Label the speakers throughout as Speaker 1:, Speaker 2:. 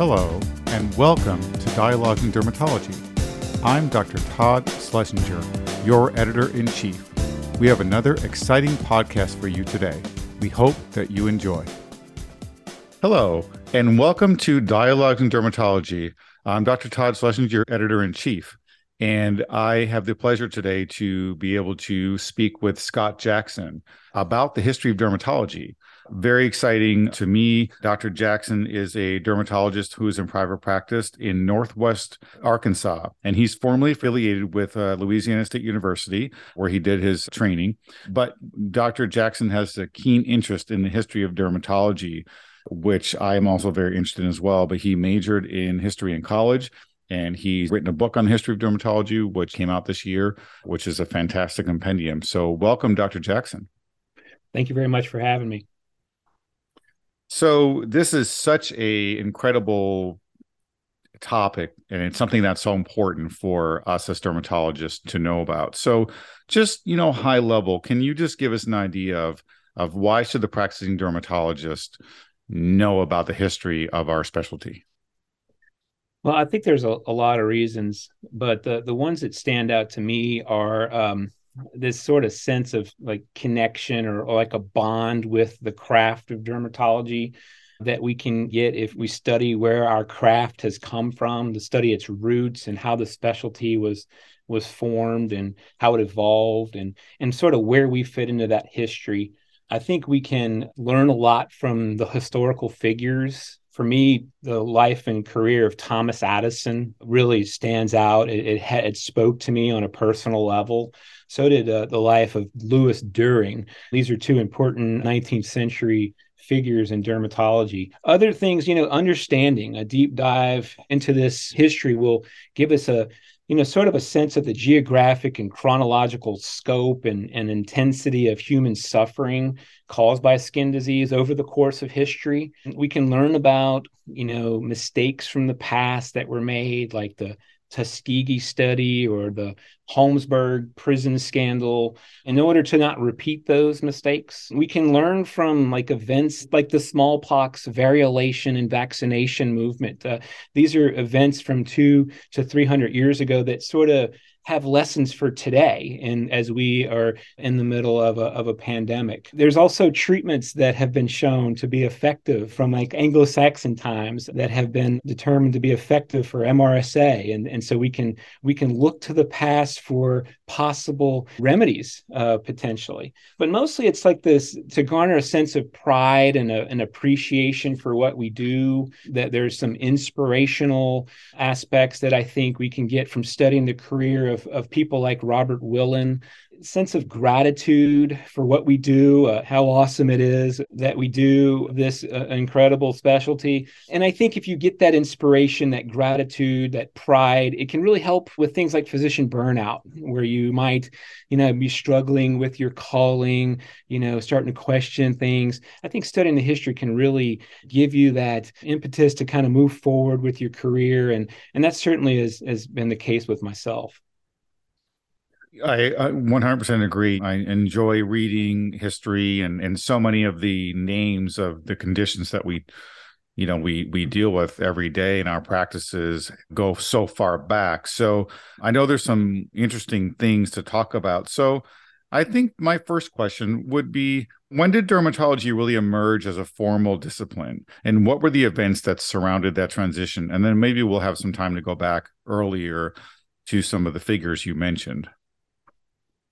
Speaker 1: Hello, and welcome to Dialogues in Dermatology. I'm Dr. Todd Schlesinger, your editor in chief. We have another exciting podcast for you today. We hope that you enjoy. Hello, and welcome to Dialogues in Dermatology. I'm Dr. Todd Schlesinger, editor in chief. And I have the pleasure today to be able to speak with Scott Jackson about the history of dermatology. Very exciting to me. Dr. Jackson is a dermatologist who is in private practice in Northwest Arkansas, and he's formerly affiliated with uh, Louisiana State University, where he did his training. But Dr. Jackson has a keen interest in the history of dermatology which I am also very interested in as well. But he majored in history in college and he's written a book on the history of dermatology, which came out this year, which is a fantastic compendium. So, welcome, Dr. Jackson.
Speaker 2: Thank you very much for having me.
Speaker 1: So, this is such a incredible topic, and it's something that's so important for us as dermatologists to know about. So, just you know, high level, can you just give us an idea of of why should the practicing dermatologist know about the history of our specialty?
Speaker 2: Well, I think there's a, a lot of reasons, but the the ones that stand out to me are um, this sort of sense of like connection or, or like a bond with the craft of dermatology that we can get if we study where our craft has come from, to study its roots and how the specialty was was formed and how it evolved and and sort of where we fit into that history. I think we can learn a lot from the historical figures for me, the life and career of Thomas Addison really stands out. It, it, it spoke to me on a personal level. So did uh, the life of Louis Duhring. These are two important 19th century figures in dermatology. Other things, you know, understanding a deep dive into this history will give us a you know, sort of a sense of the geographic and chronological scope and, and intensity of human suffering caused by skin disease over the course of history. We can learn about, you know, mistakes from the past that were made, like the Tuskegee study or the Holmesburg prison scandal. In order to not repeat those mistakes, we can learn from like events like the smallpox variolation and vaccination movement. Uh, these are events from two to 300 years ago that sort of have lessons for today and as we are in the middle of a, of a pandemic there's also treatments that have been shown to be effective from like anglo-saxon times that have been determined to be effective for mrsa and, and so we can we can look to the past for possible remedies uh, potentially. But mostly it's like this to garner a sense of pride and a, an appreciation for what we do that there's some inspirational aspects that i think we can get from studying the career of, of people like Robert Willan, sense of gratitude for what we do, uh, how awesome it is that we do this uh, incredible specialty. And I think if you get that inspiration, that gratitude, that pride, it can really help with things like physician burnout, where you might, you know, be struggling with your calling, you know, starting to question things. I think studying the history can really give you that impetus to kind of move forward with your career. And, and that certainly has, has been the case with myself.
Speaker 1: I, I 100% agree. I enjoy reading history and and so many of the names of the conditions that we you know we we deal with every day in our practices go so far back. So I know there's some interesting things to talk about. So I think my first question would be when did dermatology really emerge as a formal discipline and what were the events that surrounded that transition and then maybe we'll have some time to go back earlier to some of the figures you mentioned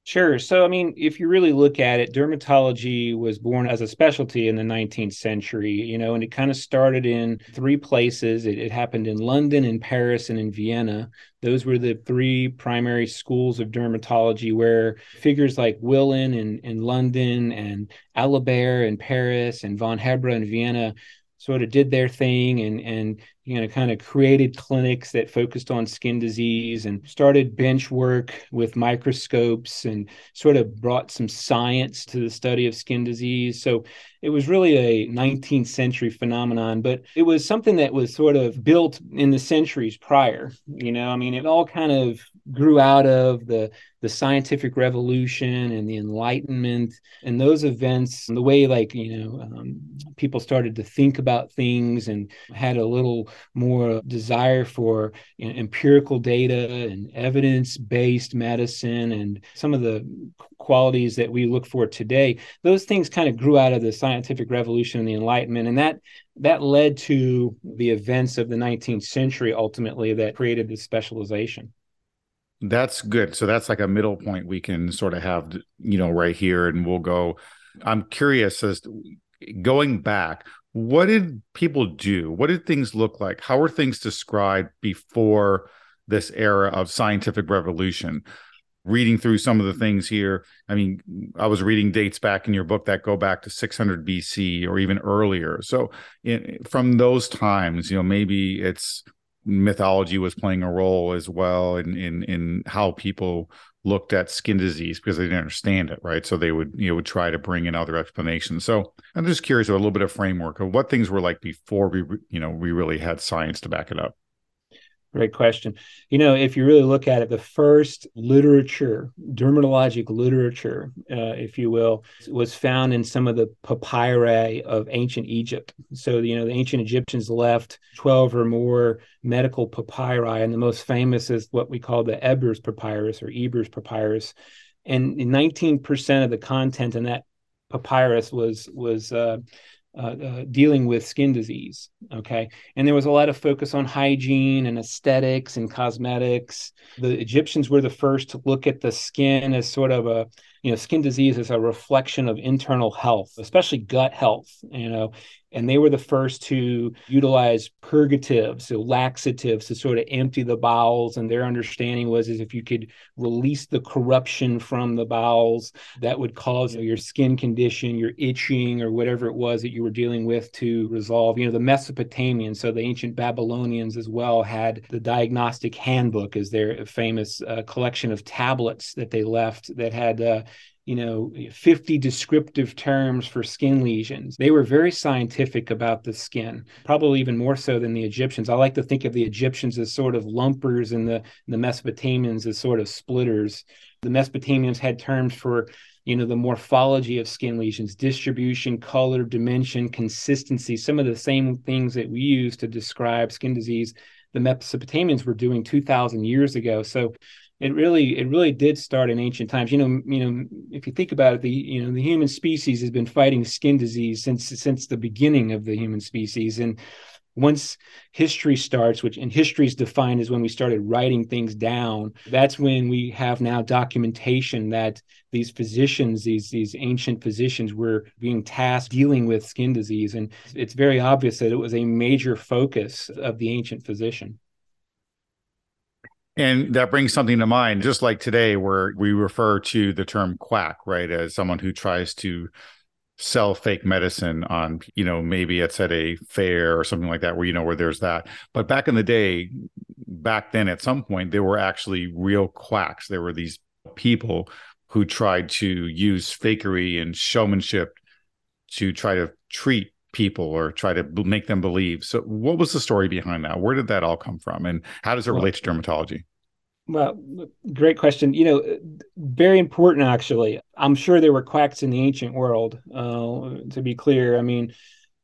Speaker 2: Sure. So, I mean, if you really look at it, dermatology was born as a specialty in the 19th century, you know, and it kind of started in three places. It, it, happened in London, in Paris, and in Vienna. Those were the three primary schools of dermatology where figures like Willan in, in London and Alibert in Paris and von Hebra in Vienna sort of did their thing and and you know kind of created clinics that focused on skin disease and started bench work with microscopes and sort of brought some science to the study of skin disease. So it was really a 19th century phenomenon but it was something that was sort of built in the centuries prior you know? I mean it all kind of grew out of the the scientific revolution and the enlightenment and those events and the way like you know um, people started to think about things and had a little more desire for you know, empirical data and evidence-based medicine and some of the qualities that we look for today those things kind of grew out of the scientific revolution and the enlightenment and that that led to the events of the 19th century ultimately that created this specialization
Speaker 1: that's good. So that's like a middle point we can sort of have, you know, right here, and we'll go. I'm curious as to, going back, what did people do? What did things look like? How were things described before this era of scientific revolution? Reading through some of the things here, I mean, I was reading dates back in your book that go back to 600 BC or even earlier. So, in, from those times, you know, maybe it's mythology was playing a role as well in in in how people looked at skin disease because they didn't understand it, right? So they would you know would try to bring in other explanations. So I'm just curious a little bit of framework of what things were like before we you know we really had science to back it up.
Speaker 2: Great question. You know, if you really look at it, the first literature, dermatologic literature, uh, if you will, was found in some of the papyri of ancient Egypt. So, you know, the ancient Egyptians left 12 or more medical papyri, and the most famous is what we call the Ebers papyrus or Ebers papyrus. And 19% of the content in that papyrus was was uh, uh, uh, dealing with skin disease. Okay. And there was a lot of focus on hygiene and aesthetics and cosmetics. The Egyptians were the first to look at the skin as sort of a you know skin disease is a reflection of internal health especially gut health you know and they were the first to utilize purgatives so laxatives to sort of empty the bowels. And their understanding was is if you could release the corruption from the bowels that would cause you know, your skin condition your itching or whatever it was that you were dealing with to resolve. You know the mesopotamians so the ancient babylonians as well had the diagnostic handbook as their famous uh, collection of tablets that they left that had uh, you know 50 descriptive terms for skin lesions. They were very scientific about the skin probably even more so than the egyptians. I like to think of the egyptians as sort of lumpers and the, the mesopotamians as sort of splitters. The mesopotamians had terms for you know the morphology of skin lesions distribution color dimension consistency some of the same things that we use to describe skin disease. The mesopotamians were doing 2000 years ago. So it really it really did start in ancient times. You know you know if you think about it the you know the human species has been fighting skin disease since since the beginning of the human species. And once history starts which and history is defined as when we started writing things down that's when we have now documentation that these physicians these these ancient physicians were being tasked dealing with skin disease. And it's very obvious that it was a major focus of the ancient physician
Speaker 1: and that brings something to mind, just like today, where we refer to the term quack, right, as someone who tries to sell fake medicine on, you know, maybe it's at a fair or something like that, where, you know, where there's that. But back in the day, back then, at some point, there were actually real quacks. There were these people who tried to use fakery and showmanship to try to treat people or try to make them believe. So, what was the story behind that? Where did that all come from, and how does it relate to dermatology?
Speaker 2: Well, great question. You know, very important actually. I'm sure there were quacks in the ancient world. Uh, to be clear, I mean,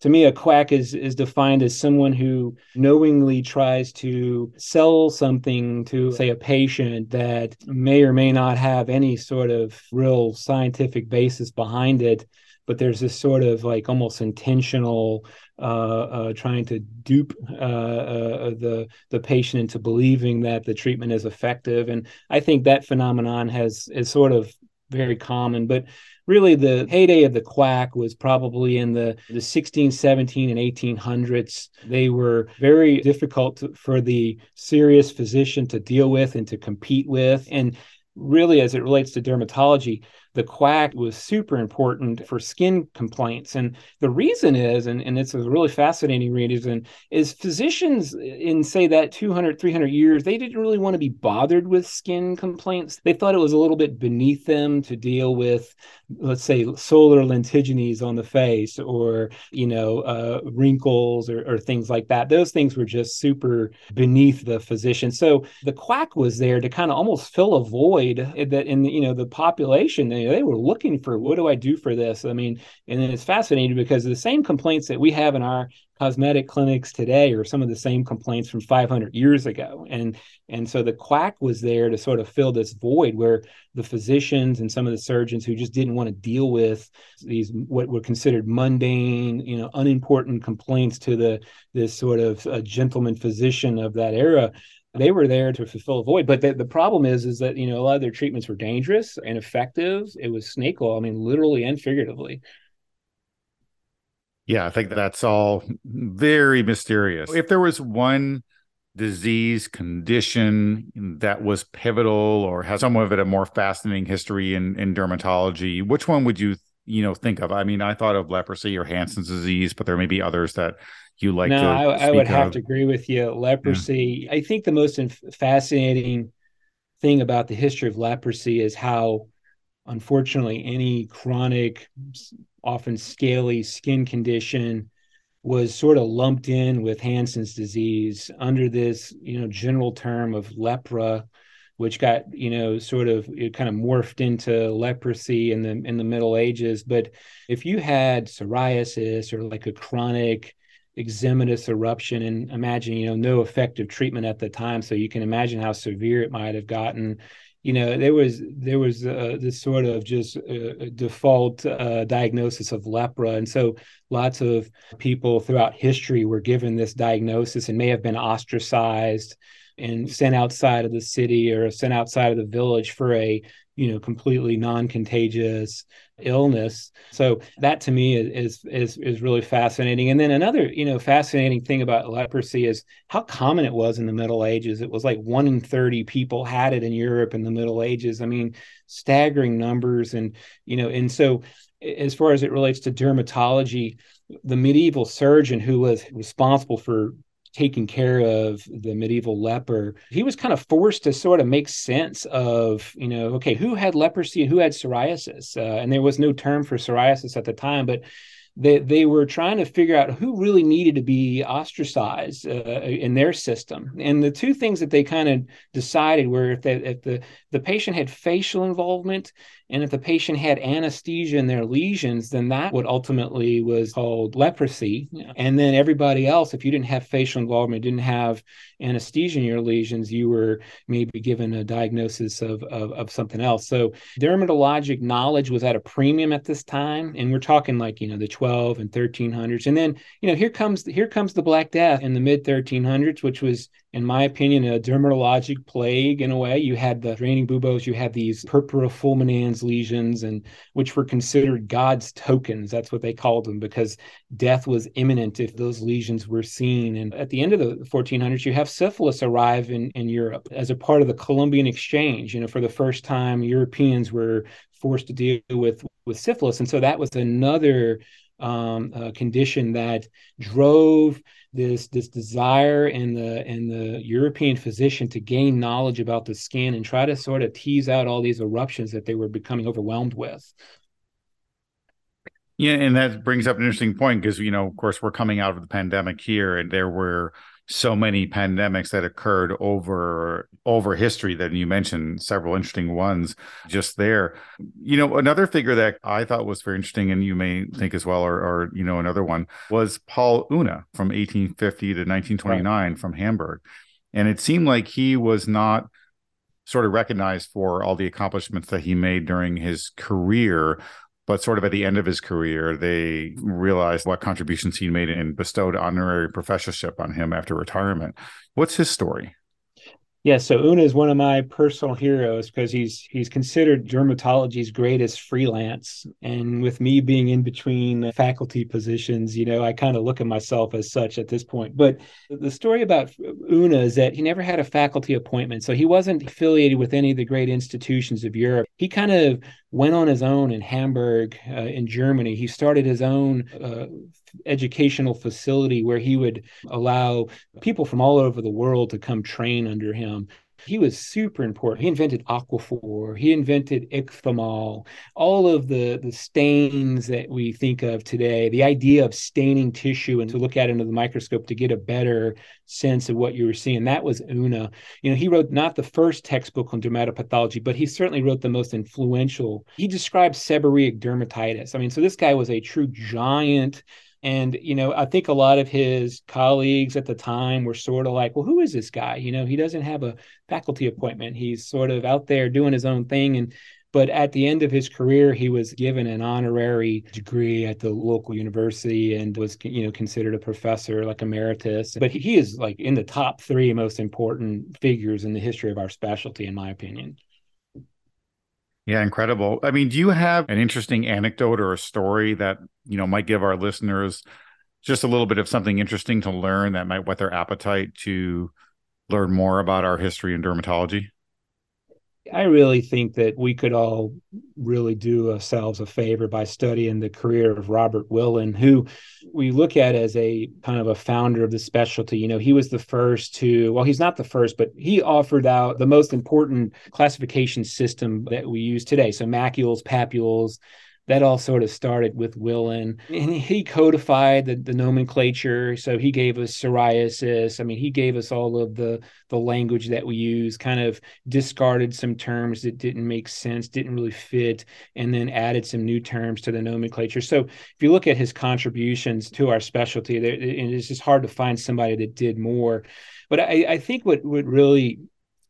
Speaker 2: to me, a quack is is defined as someone who knowingly tries to sell something to, say, a patient that may or may not have any sort of real scientific basis behind it but there's this sort of like almost intentional uh, uh, trying to dupe uh, uh, the the patient into believing that the treatment is effective, and I think that phenomenon has is sort of very common, but really the heyday of the quack was probably in the, the 16 17 and 1800s they were very difficult to, for the serious physician to deal with and to compete with. And really as it relates to dermatology the quack was super important for skin complaints. And the reason is, and, and it's a really fascinating reason, is physicians in, say, that 200, 300 years, they didn't really want to be bothered with skin complaints. They thought it was a little bit beneath them to deal with, let's say, solar lentigines on the face or, you know, uh, wrinkles or, or things like that. Those things were just super beneath the physician. So the quack was there to kind of almost fill a void that in, you know, the population, they, they were looking for what do I do for this? I mean, and it's fascinating because the same complaints that we have in our cosmetic clinics today are some of the same complaints from 500 years ago and and so the quack was there to sort of fill this void where the physicians and some of the surgeons who just didn't want to deal with these what were considered mundane you know unimportant complaints to the this sort of uh, gentleman physician of that era they were there to fulfill a void but the, the problem is is that you know a lot of their treatments were dangerous and effective it was snake oil i mean literally and figuratively
Speaker 1: yeah, I think that's all very mysterious. If there was one disease condition that was pivotal or has some of it a more fascinating history in, in dermatology, which one would you you know think of? I mean, I thought of leprosy or Hansen's disease, but there may be others that you like.
Speaker 2: No, I, I, would have to agree with you. Leprosy. Yeah. I think the most fascinating thing about the history of leprosy is how, unfortunately, any chronic often scaly skin condition was sort of lumped in with Hansen's disease under this, you know, general term of lepra, which got, you know, sort of it kind of morphed into leprosy in the in the Middle Ages. But if you had psoriasis or like a chronic eczematous eruption and imagine you know no effective treatment at the time. So you can imagine how severe it might have gotten. You know there was there was uh, this sort of just uh, default uh, diagnosis of lepra. And so lots of people throughout history were given this diagnosis and may have been ostracized and sent outside of the city or sent outside of the village for a you know completely non-contagious illness. So that to me is is is really fascinating. And then another you know fascinating thing about leprosy is how common it was in the middle ages. It was like 1 in 30 people had it in Europe in the middle ages. I mean staggering numbers. And you know and so as far as it relates to dermatology the medieval surgeon who was responsible for taking care of the medieval leper, he was kind of forced to sort of make sense of, you know, okay, who had leprosy and who had psoriasis? Uh, and there was no term for psoriasis at the time, but they they were trying to figure out who really needed to be ostracized uh, in their system. And the two things that they kind of decided were if, they, if the the patient had facial involvement and if the patient had anesthesia in their lesions, then that would ultimately was called leprosy. And then everybody else, if you didn't have facial involvement, didn't have anesthesia in your lesions, you were maybe given a diagnosis of, of, of something else. So dermatologic knowledge was at a premium at this time. And we're talking like, you know, the 12 and 1300s. And then, you know, here comes here comes the Black Death in the mid 1300s, which was in my opinion, a dermatologic plague in a way. You had the draining buboes, you had these purpura fulminans lesions, and which were considered God's tokens. That's what they called them because death was imminent if those lesions were seen. And at the end of the 1400s, you have syphilis arrive in, in Europe as a part of the Columbian exchange. You know, for the first time, Europeans were forced to deal with with syphilis, and so that was another um, uh, condition that drove this this desire in the in the European physician to gain knowledge about the skin and try to sort of tease out all these eruptions that they were becoming overwhelmed with.
Speaker 1: Yeah, and that brings up an interesting point because you know, of course, we're coming out of the pandemic here, and there were so many pandemics that occurred over over history that you mentioned several interesting ones just there you know another figure that i thought was very interesting and you may think as well or, or you know another one was paul unna from 1850 to 1929 right. from hamburg and it seemed like he was not sort of recognized for all the accomplishments that he made during his career but sort of at the end of his career, they realized what contributions he made and bestowed honorary professorship on him after retirement. What's his story?
Speaker 2: Yeah, so Unna is one of my personal heroes because he's he's considered dermatology's greatest freelance. And with me being in between faculty positions, you know, I kind of look at myself as such at this point. But the story about Unna is that he never had a faculty appointment. So he wasn't affiliated with any of the great institutions of Europe. He kind of went on his own in Hamburg, uh, in Germany. He started his own uh, educational facility where he would allow people from all over the world to come train under him. He was super important. He invented Aquaphor. He invented ichthammol. All of the the stains that we think of today. The idea of staining tissue and to look at under the microscope to get a better sense of what you were seeing. That was Unna. You know, he wrote not the first textbook on dermatopathology, but he certainly wrote the most influential. He described seborrheic dermatitis. I mean, so this guy was a true giant and, you know, I think a lot of his colleagues at the time were sort of like, well, who is this guy? You know, he doesn't have a faculty appointment. He's sort of out there doing his own thing. And, but at the end of his career, he was given an honorary degree at the local university and was, you know, considered a professor like emeritus. But he is like in the top three most important figures in the history of our specialty, in my opinion.
Speaker 1: Yeah, incredible. I mean, do you have an interesting anecdote or a story that, you know, might give our listeners just a little bit of something interesting to learn that might whet their appetite to learn more about our history in dermatology?
Speaker 2: I really think that we could all really do ourselves a favor by studying the career of Robert Willan, who we look at as a kind of a founder of the specialty. You know, he was the first to, well, he's not the first, but he offered out the most important classification system that we use today. So macules, papules, that all sort of started with Willan. And he codified the, the nomenclature. So he gave us psoriasis. I mean, he gave us all of the, the language that we use, kind of discarded some terms that didn't make sense, didn't really fit, and then added some new terms to the nomenclature. So if you look at his contributions to our specialty, there, it's just hard to find somebody that did more. But I, I think what, what really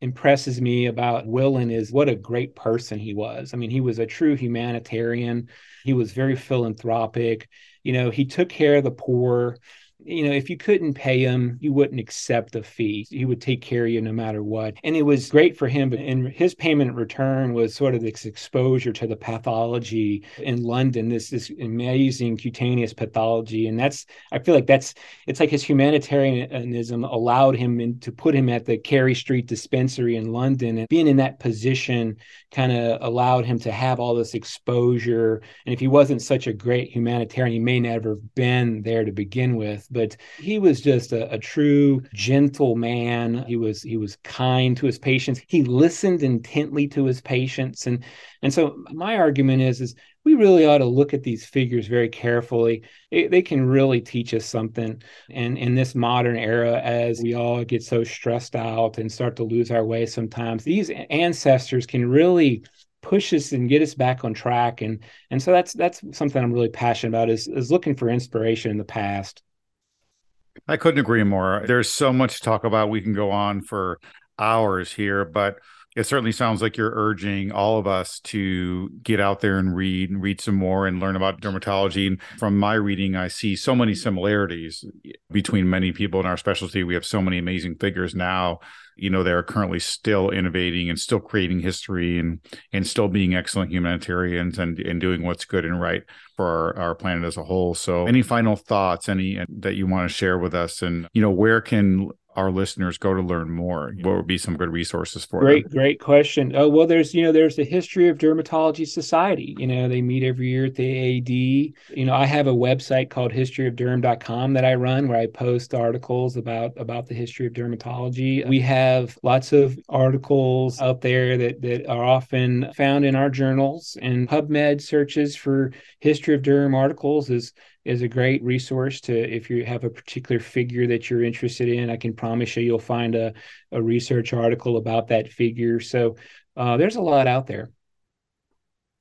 Speaker 2: impresses me about Willan is what a great person he was. I mean, he was a true humanitarian. He was very philanthropic. You know, he took care of the poor you know, if you couldn't pay him, you wouldn't accept the fee. He would take care of you no matter what. And it was great for him. And his payment return was sort of this exposure to the pathology in London, this this amazing cutaneous pathology. And that's I feel like that's it's like his humanitarianism allowed him in, to put him at the Carey Street dispensary in London. And being in that position kind of allowed him to have all this exposure. And if he wasn't such a great humanitarian, he may never have been there to begin with but he was just a, a true gentle man. He was he was kind to his patients. He listened intently to his patients, and and so my argument is is we really ought to look at these figures very carefully. They can really teach us something. And in this modern era, as we all get so stressed out and start to lose our way sometimes, these ancestors can really push us and get us back on track. And and so that's that's something I'm really passionate about is is looking for inspiration in the past.
Speaker 1: I couldn't agree more. There's so much to talk about. We can go on for hours here, but it certainly sounds like you're urging all of us to get out there and read and read some more and learn about dermatology. And from my reading, I see so many similarities between many people in our specialty. We have so many amazing figures now you know they're currently still innovating and still creating history and and still being excellent humanitarians and and doing what's good and right for our, our planet as a whole so any final thoughts any uh, that you want to share with us and you know where can our listeners go to learn more? What would be some good resources for
Speaker 2: great,
Speaker 1: them?
Speaker 2: Great question. Oh, well, there's, you know, there's the History of Dermatology Society. You know, they meet every year at the AAD. You know, I have a website called historyofderm.com that I run where I post articles about about the history of dermatology. We have lots of articles out there that that are often found in our journals and PubMed searches for history of derm articles is is a great resource to if you have a particular figure that you're interested in. I can promise you you'll find a, a research article about that figure. So uh, there's a lot out there.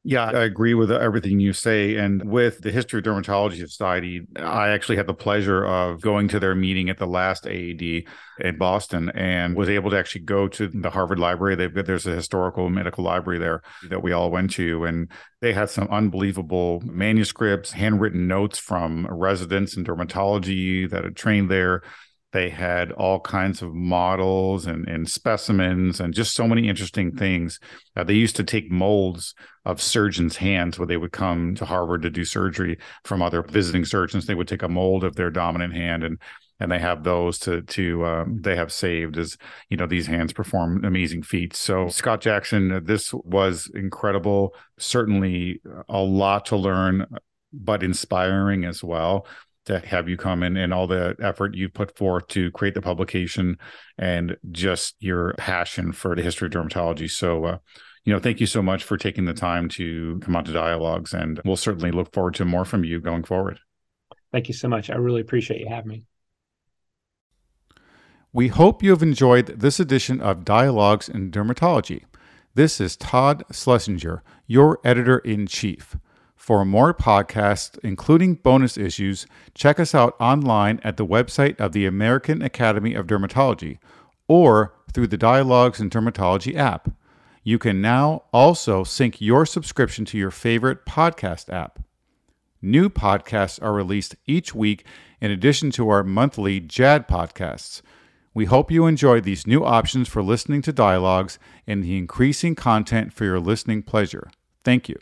Speaker 1: Yeah, I agree with everything you say. And with the History of Dermatology Society, I actually had the pleasure of going to their meeting at the last AAD in Boston and was able to actually go to the Harvard Library. They've there's a historical medical library there that we all went to. And they had some unbelievable manuscripts, handwritten notes from residents in dermatology that had trained there They had all kinds of models and, and specimens and just so many interesting things. Uh, they used to take molds of surgeons' hands where they would come to Harvard to do surgery from other visiting surgeons. They would take a mold of their dominant hand and and they have those to to um, they have saved as you know these hands perform amazing feats. So Scott Jackson, this was incredible. Certainly a lot to learn, but inspiring as well to have you come in and all the effort you put forth to create the publication and just your passion for the history of dermatology. So, uh, you know, thank you so much for taking the time to come out to dialogues, and we'll certainly look forward to more from you going forward.
Speaker 2: Thank you so much. I really appreciate you having me.
Speaker 1: We hope you have enjoyed this edition of Dialogues in Dermatology. This is Todd Schlesinger, your editor in chief. For more podcasts, including bonus issues, check us out online at the website of the American Academy of Dermatology or through the Dialogues in Dermatology app. You can now also sync your subscription to your favorite podcast app. New podcasts are released each week in addition to our monthly JAD podcasts. We hope you enjoy these new options for listening to dialogues and the increasing content for your listening pleasure. Thank you.